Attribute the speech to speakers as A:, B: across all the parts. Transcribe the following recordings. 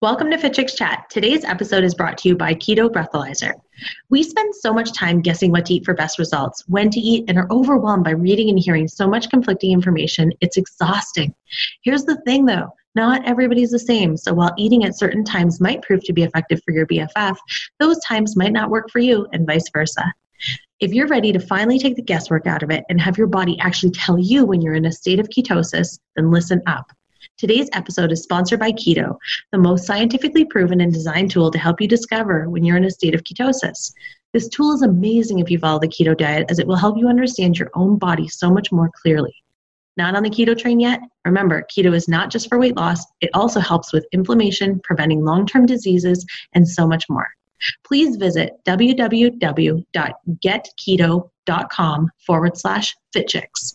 A: Welcome to Fit Chat. Today's episode is brought to you by Keyto Breathalyzer. We spend so much time guessing what to eat for best results, when to eat, and are overwhelmed by reading and hearing so much conflicting information. It's exhausting. Here's the thing though not everybody's the same, so while eating at certain times might prove to be effective for your BFF, those times might not work for you, and vice versa. If you're ready to finally take the guesswork out of it and have your body actually tell you when you're in a state of ketosis, then listen up. Today's episode is sponsored by Keyto, the most scientifically proven and designed tool to help you discover when you're in a state of ketosis. This tool is amazing if you follow the keto diet, as it will help you understand your own body so much more clearly. Not on the keto train yet? Remember, keto is not just for weight loss, it also helps with inflammation, preventing long term diseases, and so much more. Please visit www.getkeyto.com forward slash fitchicks.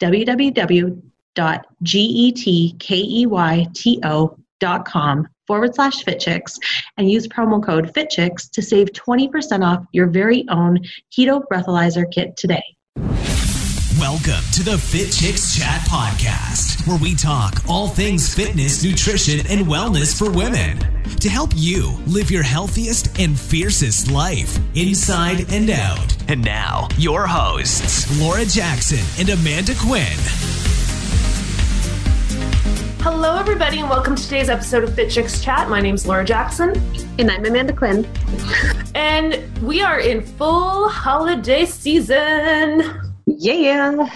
A: www www.getkeyto.com forward slash fitchicks and use promo code fitchicks to save 20% off your very own Keyto breathalyzer kit today.
B: Welcome to the Fit Chicks Chat Podcast, where we talk all things fitness, nutrition, and wellness for women to help you live your healthiest and fiercest life inside and out. And now, your hosts, Laura Jackson and Amanda Quinn.
C: Hello, everybody, and welcome to today's episode of Fit Chicks Chat. My name's Laura Jackson.
A: And I'm Amanda Quinn.
C: And we are in full holiday season.
A: Yeah.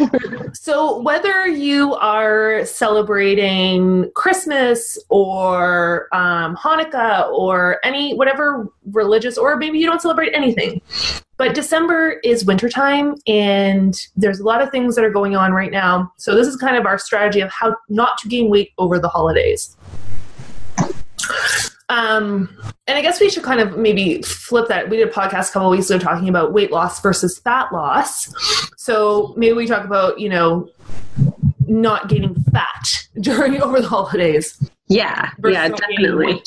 C: so, whether you are celebrating Christmas or um, Hanukkah or any, whatever religious, or maybe you don't celebrate anything, but December is wintertime and there's a lot of things that are going on right now. So, this is kind of our strategy of how not to gain weight over the holidays. Um, and I guess we should kind of maybe flip that. We did a podcast a couple weeks ago talking about weight loss versus fat loss. So maybe we talk about, you know, not gaining fat during over the holidays.
A: Yeah, yeah, definitely.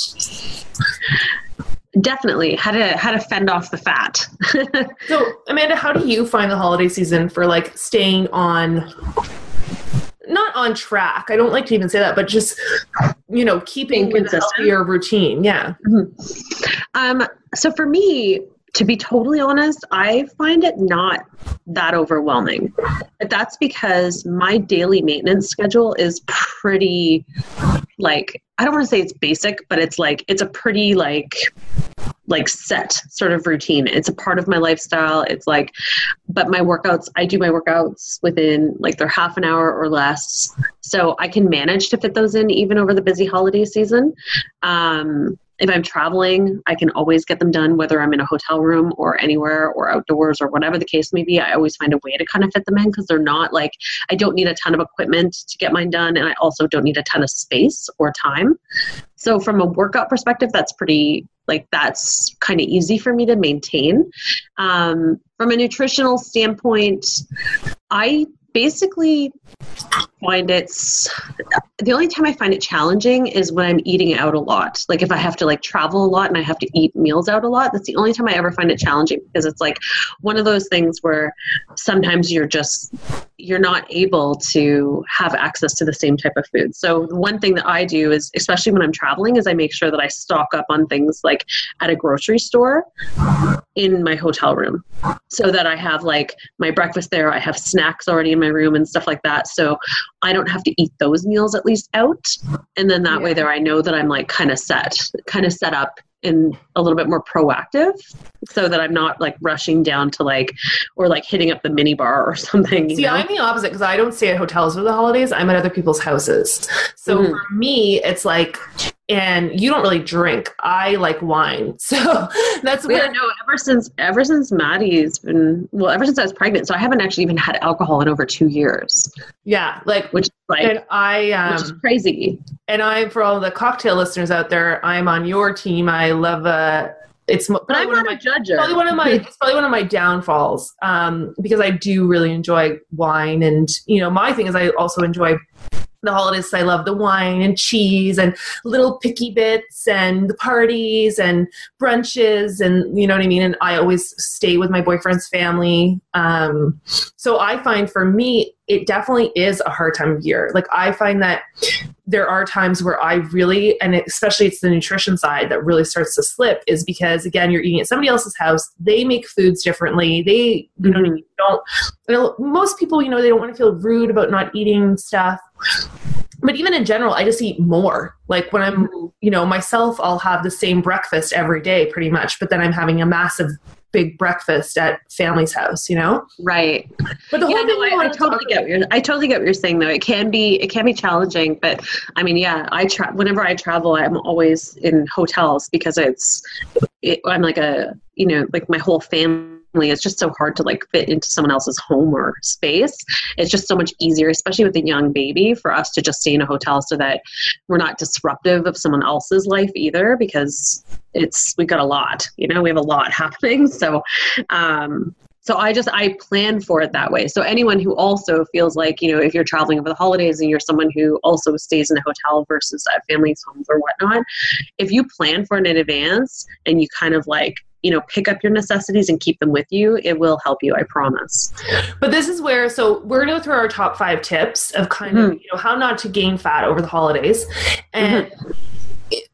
A: Definitely how to how to fend off the fat.
C: so Amanda, how do you find the holiday season for like staying on not on track. I don't like to even say that, but just you know, keeping consistent healthier routine. Yeah.
A: Mm-hmm. Um, so for me, to be totally honest, I find it not that overwhelming. But that's because my daily maintenance schedule is pretty like I don't want to say it's basic, but it's like it's a pretty like like set sort of routine. It's a part of my lifestyle. It's like, but my workouts, I do my workouts within like they're half an hour or less. So I can manage to fit those in even over the busy holiday season. Um, if I'm traveling, I can always get them done, whether I'm in a hotel room or anywhere or outdoors or whatever the case may be. I always find a way to kind of fit them in because they're not like, I don't need a ton of equipment to get mine done, and I also don't need a ton of space or time. So, from a workout perspective, that's pretty, like, that's kind of easy for me to maintain. Um, from a nutritional standpoint, I basically find it's the only time I find it challenging is when I'm eating out a lot. Like if I have to like travel a lot and I have to eat meals out a lot, that's the only time I ever find it challenging because it's like one of those things where sometimes you're just you're not able to have access to the same type of food. So one thing that I do is especially when I'm traveling is I make sure that I stock up on things like at a grocery store in my hotel room so that I have like my breakfast there, I have snacks already in my room and stuff like that. So I don't have to eat those meals at least out. And then that yeah. way there I know that I'm like kind of set, kind of set up and a little bit more proactive so that I'm not like rushing down to like or like hitting up the mini bar or something.
C: See, know? I'm the opposite because I don't stay at hotels for the holidays. I'm at other people's houses. So mm-hmm. for me, it's like and you don't really drink. I like wine, so that's
A: yeah. No, ever since ever since Maddie's been well, ever since I was pregnant, so I haven't actually even had alcohol in over two years.
C: Yeah, like
A: which like
C: and I um,
A: which is crazy.
C: And I'm for all the cocktail listeners out there. I'm on your team. I love uh it's
A: but I'm not
C: my,
A: a judge.
C: Probably one of my it's probably one of my downfalls um, because I do really enjoy wine, and you know my thing is I also enjoy the holidays i love the wine and cheese and little picky bits and the parties and brunches and you know what i mean? And i always stay with my boyfriend's family um, so i find for me it definitely is a hard time of year. Like I find that there are times where I really, and especially it's the nutrition side that really starts to slip, is because again you're eating at somebody else's house. They make foods differently. They you know
A: Mhm.
C: don't. Know, most people you know they don't want to feel rude about not eating stuff. But even in general, I just eat more. Like when I'm, you know, myself, I'll have the same breakfast every day pretty much, but then I'm having a massive big breakfast at family's house, you know?
A: Right.
C: But the
A: Yeah,
C: whole
A: no,
C: thing
A: I, I totally get what you're. I totally get what you're saying, though. It can be it can be challenging, but I mean, yeah, I tra- whenever I travel, I'm always in hotels because it's it, I'm like a you know like my whole family. It's just so hard to like fit into someone else's home or space. It's just so much easier, especially with a young baby, for us to just stay in a hotel so that we're not disruptive of someone else's life either. Because it's we got a lot, you know, we have a lot happening. So, um, so I just I plan for it that way. So anyone who also feels like you know if you're traveling over the holidays and you're someone who also stays in a hotel versus at families' homes or whatnot, if you plan for it in advance and you kind of like you know pick up your necessities and keep them with you, it will help you. I promise.
C: But this is where, so we're going to go through our top five tips of kind of, you know, how not to gain fat over the holidays. And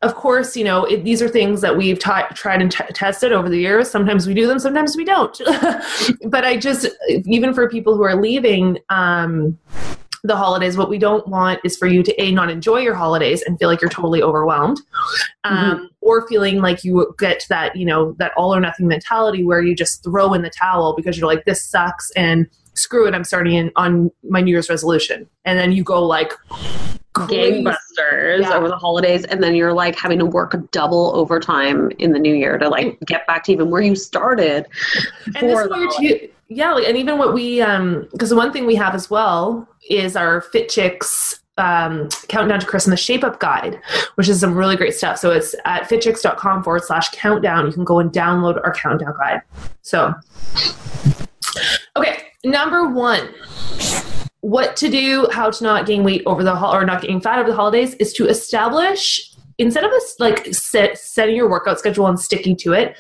C: of course, you know, it, these are things that we've tried and t- tested over the years. Sometimes we do them, sometimes we don't. but I just, even for people who are leaving, um, the holidays what we don't want is for you to a not enjoy your holidays and feel like you're totally overwhelmed um, or feeling like you get to that you know that all or nothing mentality where you just throw in the towel because you're like this sucks and screw it i'm starting in on my new year's resolution and then you go like
A: gangbusters
C: Yeah.
A: over the holidays and then you're like having to work double overtime in the new year to like get back to even where you started
C: and this
A: for
C: is
A: the
C: where
A: holidays.
C: too, yeah like, and even what we um because the one thing we have as well is our fit chicks um, countdown to Christmas shape up guide, which is some really great stuff. So it's at fitchicks.com forward slash countdown. You can go and download our countdown guide. So, okay, number one, what to do, how to not gain weight over the hol- or not gain fat over the holidays is to establish instead of us like set, setting your workout schedule and sticking to it.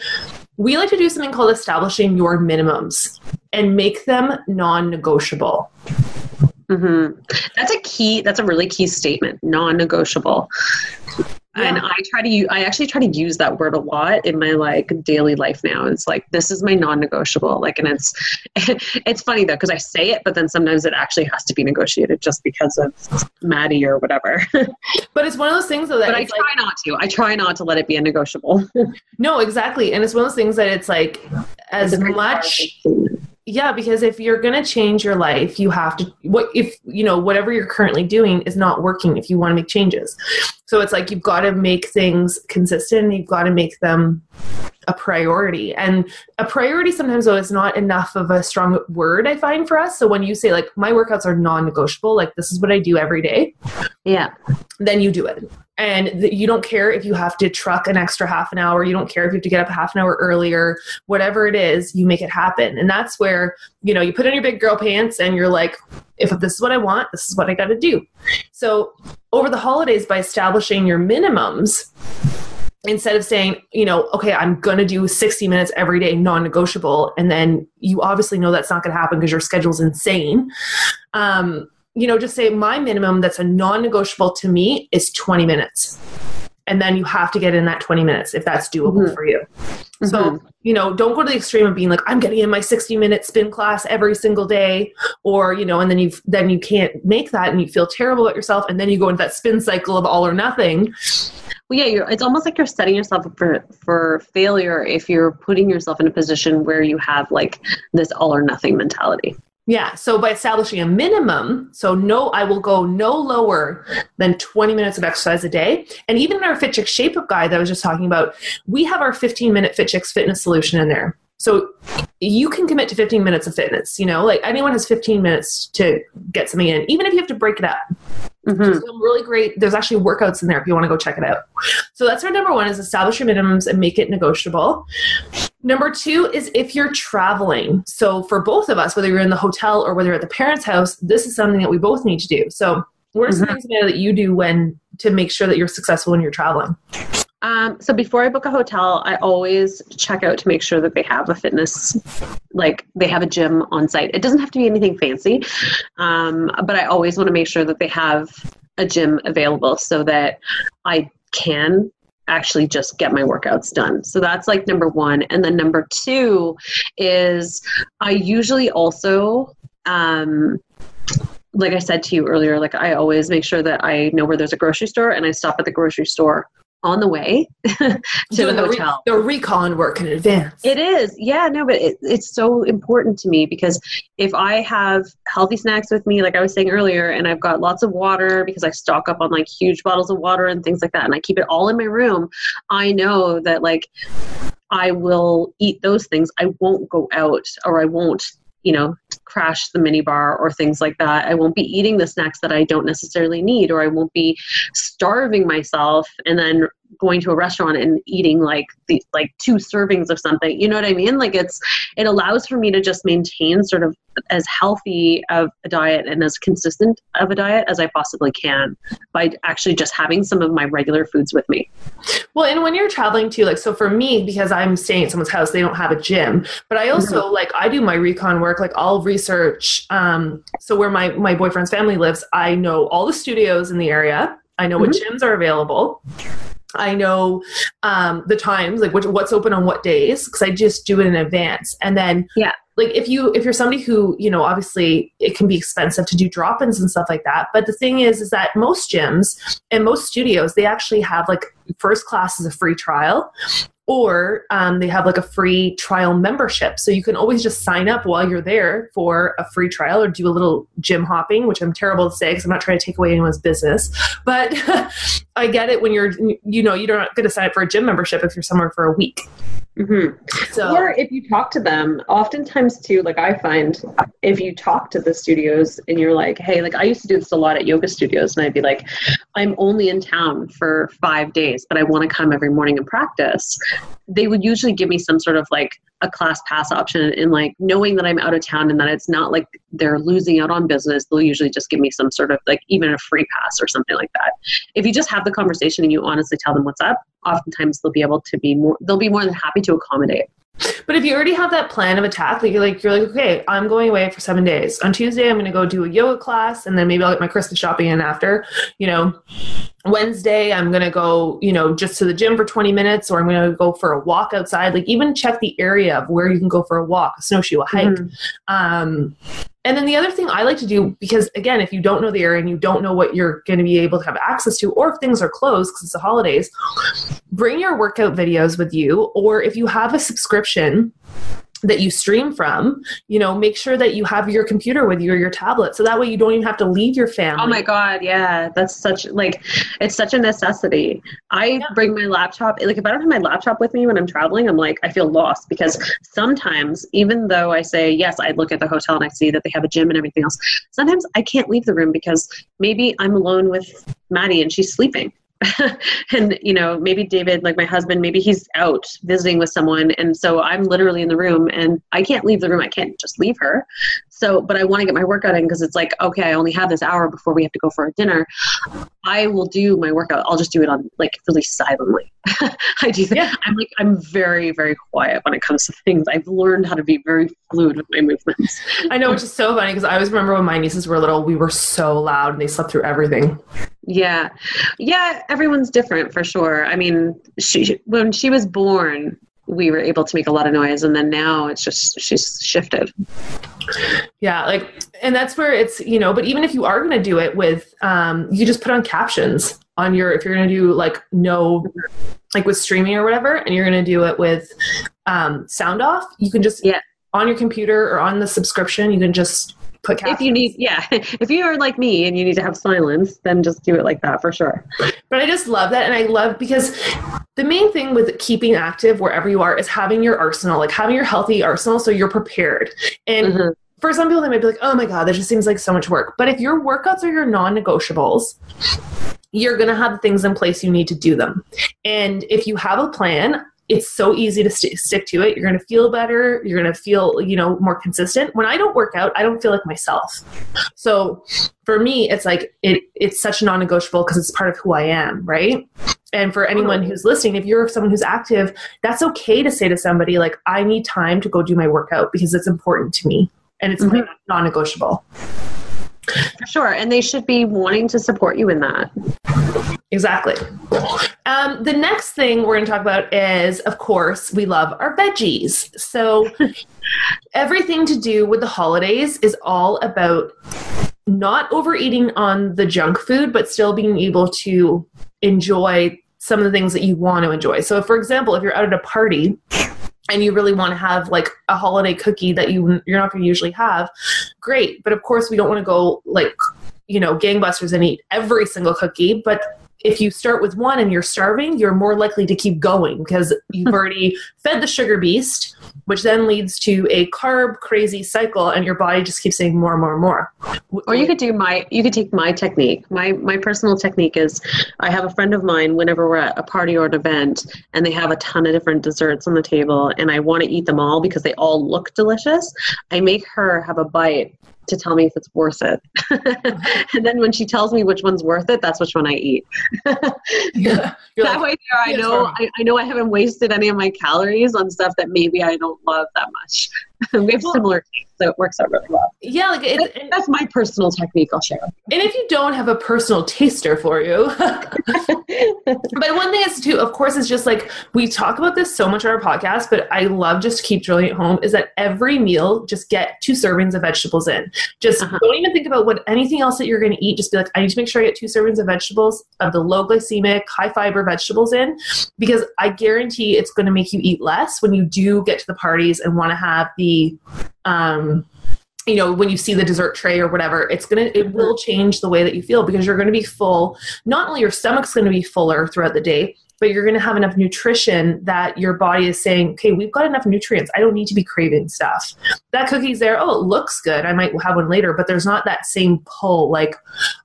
C: We like to do something called establishing your minimums and make them non-negotiable.
A: Hmm That's a key. That's a really key statement. Non-negotiable. And I try to. I actually try to use that word a lot in my like daily life now. It's like this is my non-negotiable. Like, and it's it's funny though because I say it, but then sometimes it actually has to be negotiated just because of Maddie or whatever.
C: But it's one of those things though that
A: but I try
C: like,
A: not to. I try not to let it be a negotiable.
C: no, exactly. And it's one of those things that it's like as much. Yeah because if you're going to change your life you have to what if you know whatever you're currently doing is not working if you want to make changes so it's like you've got to make things consistent you've got to make them a priority and a priority sometimes though is not enough of a strong word i find for us so when you say like my workouts are non-negotiable like this is what i do every day
A: Yeah.
C: then you do it. And th- you don't care if you have to truck an extra half an hour, you don't care if you have to get up half an hour earlier, whatever it is, you make it happen. And that's where, you know, you put on your big girl pants and you're like, if this is what I want, this is what I got to do. So over the holidays, by establishing your minimums, instead of saying, you know, okay, I'm going to do 60 minutes every day, non negotiable, and then you obviously know that's not going to happen because your schedule's insane. Um, you know, just say my minimum that's a non negotiable to me is 20 minutes. And then you have to get in that 20 minutes if that's doable
A: Mhm.
C: for you. So, mm-hmm. you know, don't go to the extreme of being like, I'm getting in my 60 minute spin class every single day, or, you know, and then you then you can't make that and you feel terrible about yourself. And then you go into that spin cycle of all or nothing.
A: Well, yeah, you're, it's almost like you're setting yourself up for for failure if you're putting yourself in a position where you have like this all or nothing mentality.
C: Yeah. So by establishing a minimum, so no, I will go no lower than 20 minutes of exercise a day. And even in our Fit Chicks Shape Up guide that I was just talking about, we have our 15 minute Fit Chicks fitness solution in there. So you can commit to 15 minutes of fitness, you know, like anyone has 15 minutes to get something in, even if you have to break it up.
A: Mhm.
C: Some really great, there's actually workouts in there if you want to go check it out. So that's our number one is establish your minimums and make it negotiable. Number two is if you're traveling. So for both of us, whether you're in the hotel or whether you're at the parents' house, this is something that we both need to do. So what are some things that you do when to make sure that you're successful when you're traveling?
A: Um, so before I book a hotel, I always check out to make sure that they have a fitness like they have a gym on site. It doesn't have to be anything fancy, um, but I always want to make sure that they have a gym available so that I can actually just get my workouts done. So that's like number one. And then number two is I usually also, um, like I said to you earlier, like I always make sure that I know where there's a grocery store and I stop at the grocery store on the way to
C: Doing
A: the
C: the, re-
A: hotel.
C: the recon work in advance.
A: It is. Yeah, no, but it, it's so important to me because if I have healthy snacks with me, like I was saying earlier, and I've got lots of water because I stock up on like huge bottles of water and things like that, and I keep it all in my room, I know that like I will eat those things. I won't go out or I won't, you know, crash the minibar or things like that. I won't be eating the snacks that I don't necessarily need or I won't be starving myself and then going to a restaurant and eating like the like two servings of something. You know what I mean? Like it's it allows for me to just maintain sort of as healthy of a diet and as consistent of a diet as I possibly can by actually just having some of my regular foods with me.
C: Well, and when you're traveling too, like so for me, because I'm staying at someone's house, they don't have a gym. But I mm-hmm. also like I do my recon work, like I'll research. Um, so where my my boyfriend's family lives, I know all the studios in the area. I know what gyms are available. I know um, the times, like which, what's open on what days, because I just do it in advance. And then,
A: Yeah.
C: like if you if you're somebody who you know, obviously it can be expensive to do drop-ins and stuff like that. But the thing is, is that most gyms and most studios they actually have like first class is a free trial. Or um, they have like a free trial membership. So you can always just sign up while you're there for a free trial or do a little gym hopping, which I'm terrible to say because I'm not trying to take away anyone's business. But I get it when you're, you know, you're not going to sign up for a gym membership if you're somewhere for a week.
A: Mm-hmm.
C: So
A: Or if you talk to them, oftentimes too, like I find if you talk to the studios and you're like, hey, like I used to do this a lot at yoga studios, and I'd be like, I'm only in town for five days, but I want to come every morning and practice. They would usually give me some sort of like a class pass option and like knowing that I'm out of town and that it's not like they're losing out on business, they'll usually just give me some sort of like even a free pass or something like that. If you just have the conversation and you honestly tell them what's up, oftentimes they'll be able to be more they'll be more than happy to accommodate.
C: But if you already have that plan of attack, like you're like you're like, okay, I'm going away for seven days. On Tuesday, I'm going to go do a yoga class, and then maybe I'll get my Christmas shopping in after. You know, Wednesday, I'm going to go, you know, just to the gym for 20 minutes, or I'm going to go for a walk outside. Like even check the area of where you can go for a walk, a snowshoe, a hike.
A: Mhm.
C: Um, and then the other thing I like to do, because again, if you don't know the area and you don't know what you're going to be able to have access to, or if things are closed because it's the holidays, bring your workout videos with you. Or if you have a subscription that you stream from, you know, make sure that you have your computer with you or your tablet. So that way you don't even have to leave your family.
A: Oh my god, yeah, that's such like it's such a necessity. I
C: Yeah.
A: bring my laptop. Like if I don't have my laptop with me when I'm traveling, I'm like I feel lost because sometimes even though I say yes, I look at the hotel and I see that they have a gym and everything else. Sometimes I can't leave the room because maybe I'm alone with Maddie and she's sleeping. and you know maybe david like my husband maybe he's out visiting with someone. And so i'm literally in the room and i can't leave the room. I can't just leave her. So but i want to get my workout in because it's like okay i only have this hour before we have to go for a dinner. I will do my workout. I'll just do it on like really silently. I do that.
C: Yeah.
A: i'm like i'm very very quiet when it comes to things. I've learned how to be very fluid with my movements.
C: I know, which is so funny because I always remember when my nieces were little, we were so loud and they slept through everything.
A: Yeah. Yeah, everyone's different for sure. I mean, she when she was born, we were able to make a lot of noise and then now it's just she's shifted.
C: Yeah, like, and that's where it's, you know, but even if you are going to do it with, um, you just put on captions on your, if you're going to do like no, like with streaming or whatever, and you're going to do it with um, sound off, you can just,
A: Yeah.
C: on your computer or on the subscription, you can just put.
A: If you need yeah, if you are like me and you need to have silence, then just do it like that for sure.
C: But I just love that. And I love because the main thing with keeping active wherever you are is having your arsenal, like having your healthy arsenal so you're prepared. And
A: Mhm.
C: for some people, they might be like, oh my God, that just seems like so much work. But if your workouts are your non negotiables, you're going to have the things in place you need to do them. And if you have a plan, it's so easy to st- stick to it. You're going to feel better. You're going to feel, you know, more consistent. When I don't work out, I don't feel like myself. So for me, it's like it, it's such a non-negotiable because it's part of who I am, right? and for anyone who's listening, if you're someone who's active, that's okay to say to somebody, like, I need time to go do my workout because it's important to me and it's
A: Mhm.
C: non negotiable.
A: For sure. And they should be wanting to support you in that.
C: Exactly. Um, the next thing we're going to talk about is, of course, we love our veggies. So, everything to do with the holidays is all about not overeating on the junk food, but still being able to enjoy some of the things that you want to enjoy. So, for example, if you're out at a party and you really want to have like a holiday cookie that you you're not going to usually have, great. But of course, we don't want to go like you know gangbusters and eat every single cookie, but if you start with one and you're starving, you're more likely to keep going because you've already fed the sugar beast, which then leads to a carb crazy cycle, and your body just keeps saying more and more and more.
A: Or you could do my you could take my technique. My my personal technique is I have a friend of mine whenever we're at a party or an event and they have a ton of different desserts on the table and I want to eat them all because they all look delicious. I make her have a bite to tell me if it's worth it. and then when she tells me which one's worth it, that's which one I eat.
C: yeah.
A: That
C: like,
A: way there I
C: "Yes,
A: know I, I know I haven't wasted any of my calories on stuff that maybe I don't love that much. we have
C: Well-
A: similar tastes, so it works out really well.
C: yeah, like it,
A: That's my personal technique I'll share.
C: and if you don't have a personal taster for you, but one thing is too, of course, is just like we talk about this so much on our podcast, but I love just to keep drilling it home is that every meal just get two servings of vegetables in. Just
A: Uh-huh.
C: don't even think about what anything else that you're going to eat. Just be like, I need to make sure I get two servings of vegetables of the low glycemic, high fiber vegetables in, because I guarantee it's going to make you eat less when you do get to the parties and want to have the. Um, you know when you see the dessert tray or whatever it's gonna it will change the way that you feel because you're gonna be full. Not only your stomach's gonna be fuller throughout the day but you're gonna have enough nutrition that your body is saying okay we've got enough nutrients. I don't need to be craving stuff. That cookie's there. Oh it looks good. I might have one later but there's not that same pull like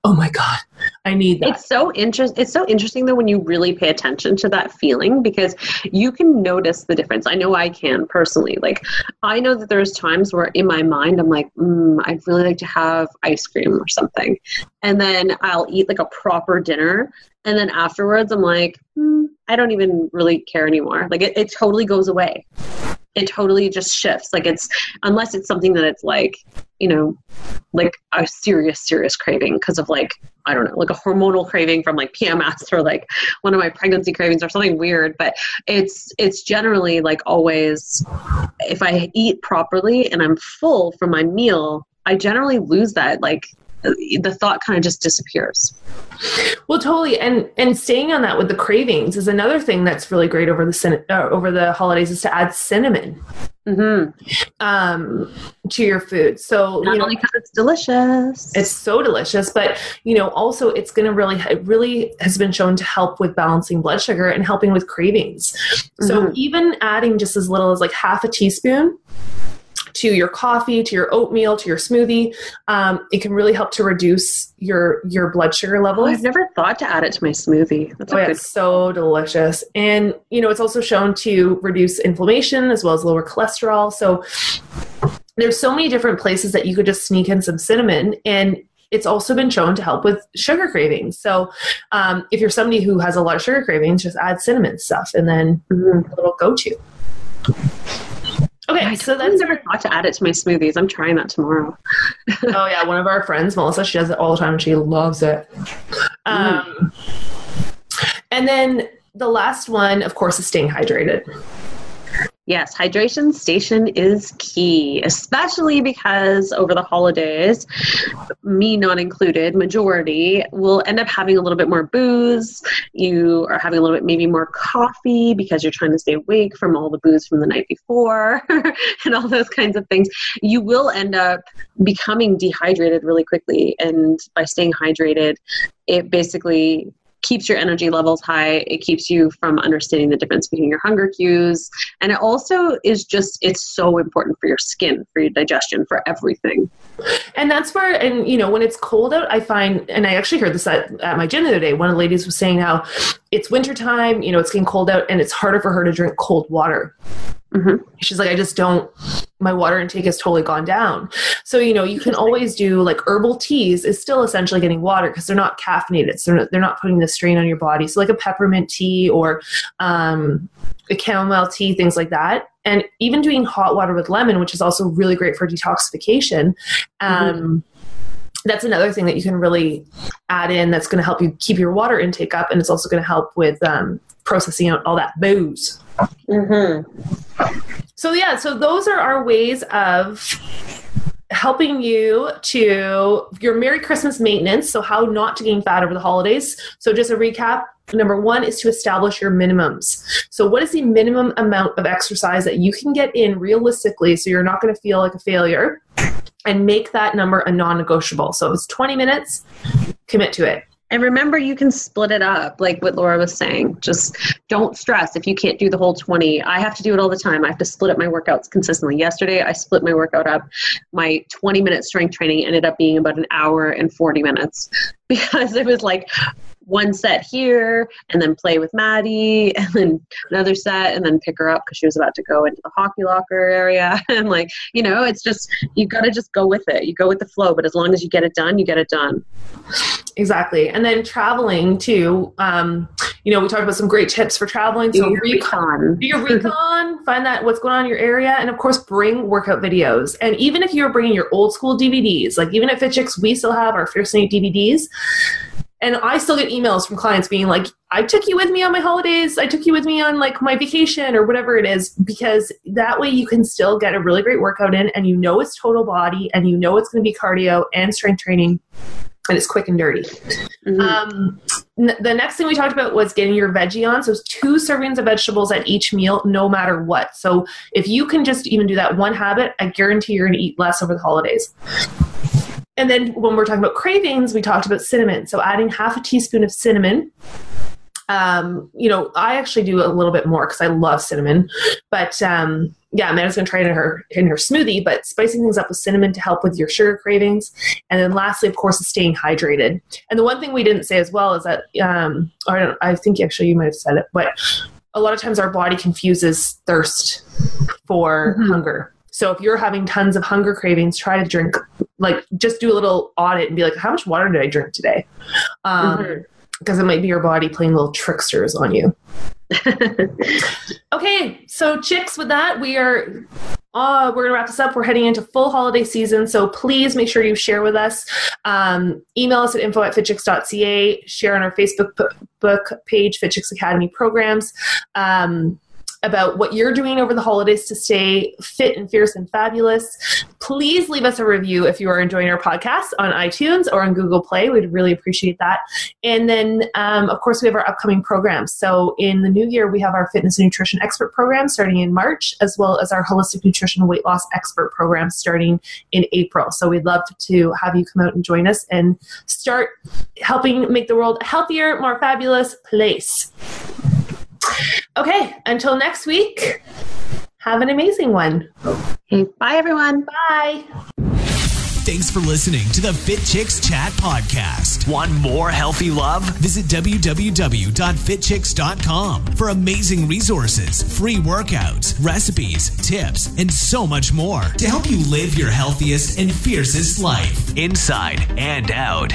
C: oh my god i need that
A: It's so interest. It's so interesting though when you really pay attention to that feeling because you can notice the difference. I know I can personally. Like I know that there's times where in my mind I'm like, mm, I'd really like to have ice cream or something, and then I'll eat like a proper dinner, and then afterwards I'm like, mm, I don't even really care anymore. Like it, it totally goes away. It totally just shifts. Like it's unless it's something that it's like, you know, like a serious, serious craving because of like I don't know, like a hormonal craving from like PMS or like one of my pregnancy cravings or something weird. But it's it's generally like always if I eat properly and I'm full from my meal, I generally lose that like the thought kind of just disappears.
C: Well, totally, and and staying on that with the cravings is another thing that's really great over the uh, over the holidays is to add cinnamon
A: hmm
C: um, to your food. So
A: Not
C: you know,
A: only because it's delicious.
C: it's so delicious, but you know, also it's going to really it really has been shown to help with balancing blood sugar and helping with cravings. So
A: Mhm.
C: even adding just as little as like half a teaspoon to your coffee, to your oatmeal, to your smoothie, um, it can really help to reduce your your blood sugar
A: oh. I've never thought to add it to my smoothie. That's
C: Oh,
A: a
C: yeah,
A: good.
C: it's so delicious. And, you know, it's also shown to reduce inflammation as well as lower cholesterol. So there's so many different places that you could just sneak in some cinnamon and it's also been shown to help with sugar cravings. So um, if you're somebody who has a lot of sugar cravings, just add cinnamon stuff and then
A: Mhm.
C: a little go-to. Okay,
A: I
C: so that's
A: never thought to add it to my smoothies. I'm trying that tomorrow.
C: oh yeah, one of our friends, Melissa, she does it all the time and she loves it. Um, and then the last one, of course, is staying hydrated.
A: Yes, hydration station is key, especially because over the holidays, me not included, majority will end up having a little bit more booze. You are having a little bit, maybe more coffee because you're trying to stay awake from all the booze from the night before and all those kinds of things. You will end up becoming dehydrated really quickly. And by staying hydrated, it basically keeps your energy levels high. It keeps you from understanding the difference between your hunger cues. And it also is just, it's so important for your skin, for your digestion, for everything.
C: And that's where, and you know, when it's cold out, I find, and I actually heard this at, at my gym the other day. One of the ladies was saying how it's wintertime, you know, it's getting cold out, and it's harder for her to drink cold water.
A: Mhm.
C: She's like, I just don't, my water intake has totally gone down. So, you know, you can always do like herbal teas is still essentially getting water because they're not caffeinated. So they're not, they're not putting the strain on your body. So, like a peppermint tea or um, a chamomile tea, things like that. And even doing hot water with lemon, which is also really great for detoxification. Um, That's another thing that you can really add in that's going to help you keep your water intake up. And it's also going to help with um, processing out all that booze.
A: Mm-hmm.
C: So yeah, so those are our ways of helping you to your Merry Christmas maintenance. So how not to gain fat over the holidays. So just a recap. Number one is to establish your minimums. So what is the minimum amount of exercise that you can get in realistically so you're not going to feel like a failure and make that number a non-negotiable. So if it's 20 minutes, commit to it.
A: And remember, you can split it up, like what Laura was saying. Just don't stress if you can't do the whole 20. I have to do it all the time. I have to split up my workouts consistently. Yesterday, I split my workout up. My 20 minute strength training ended up being about an hour and 40 minutes because it was like one set here and then play with Maddie and then another set and then pick her up because she was about to go into the hockey locker area. And like, you know, it's just, you got to just go with it. You go with the flow. But as long as you get it done, you get it done.
C: Exactly. And then traveling too. Um, you know, we talked about some great tips for traveling.
A: Do
C: So
A: your
C: recon,
A: recon.
C: do your recon, find that what's going on in your area, and of course, bring workout videos. And even if you're bringing your old school DVDs, like even at Fit Chicks, we still have our Fierce Nate DVDs. And I still get emails from clients being like, I took you with me on my holidays. I took you with me on like my vacation or whatever it is, because that way you can still get a really great workout in and you know it's total body and you know it's going to be cardio and strength training and it's quick and dirty.
A: Mhm.
C: Um, n- the next thing we talked about was getting your veggie on. So it's two servings of vegetables at each meal, no matter what. So if you can just even do that one habit, I guarantee you're going to eat less over the holidays. And then when we're talking about cravings, we talked about cinnamon. So adding half a teaspoon of cinnamon. Um, you know, I actually do a little bit more because I love cinnamon. But um, yeah, Amanda's gonna try it in her in her smoothie, but spicing things up with cinnamon to help with your sugar cravings. And then lastly, of course, is staying hydrated. And the one thing we didn't say as well is that um, or I, don't, I think actually you might have said it, but a lot of times our body confuses thirst for
A: Mhm.
C: hunger. So if you're having tons of hunger cravings, try to drink like just do a little audit and be like, how much water did I drink today? Um,
A: Mhm.
C: Because it might be your body playing little tricksters on you. Okay, so chicks, with that, we are uh, we're gonna wrap this up. We're heading into full holiday season, so please make sure you share with us. Um, email us at info at fitchicks.ca, share on our Facebook book page, Fitchicks Academy Programs. Um, about what you're doing over the holidays to stay fit and fierce and fabulous. Please leave us a review if you are enjoying our podcast on iTunes or on Google Play. We'd really appreciate that. And then, um, of course, we have our upcoming programs. So, in the new year, we have our fitness and nutrition expert program starting in March, as well as our holistic nutrition weight loss expert program starting in April. So, we'd love to have you come out and join us and start helping make the world a healthier, more fabulous place. Okay, until next week, have an amazing one.
A: Okay, bye, everyone.
C: Bye.
B: Thanks for listening to the Fit Chicks Chat Podcast. Want more healthy love? Visit www.fitchicks.com for amazing resources, free workouts, recipes, tips, and so much more to help you live your healthiest and fiercest life inside and out.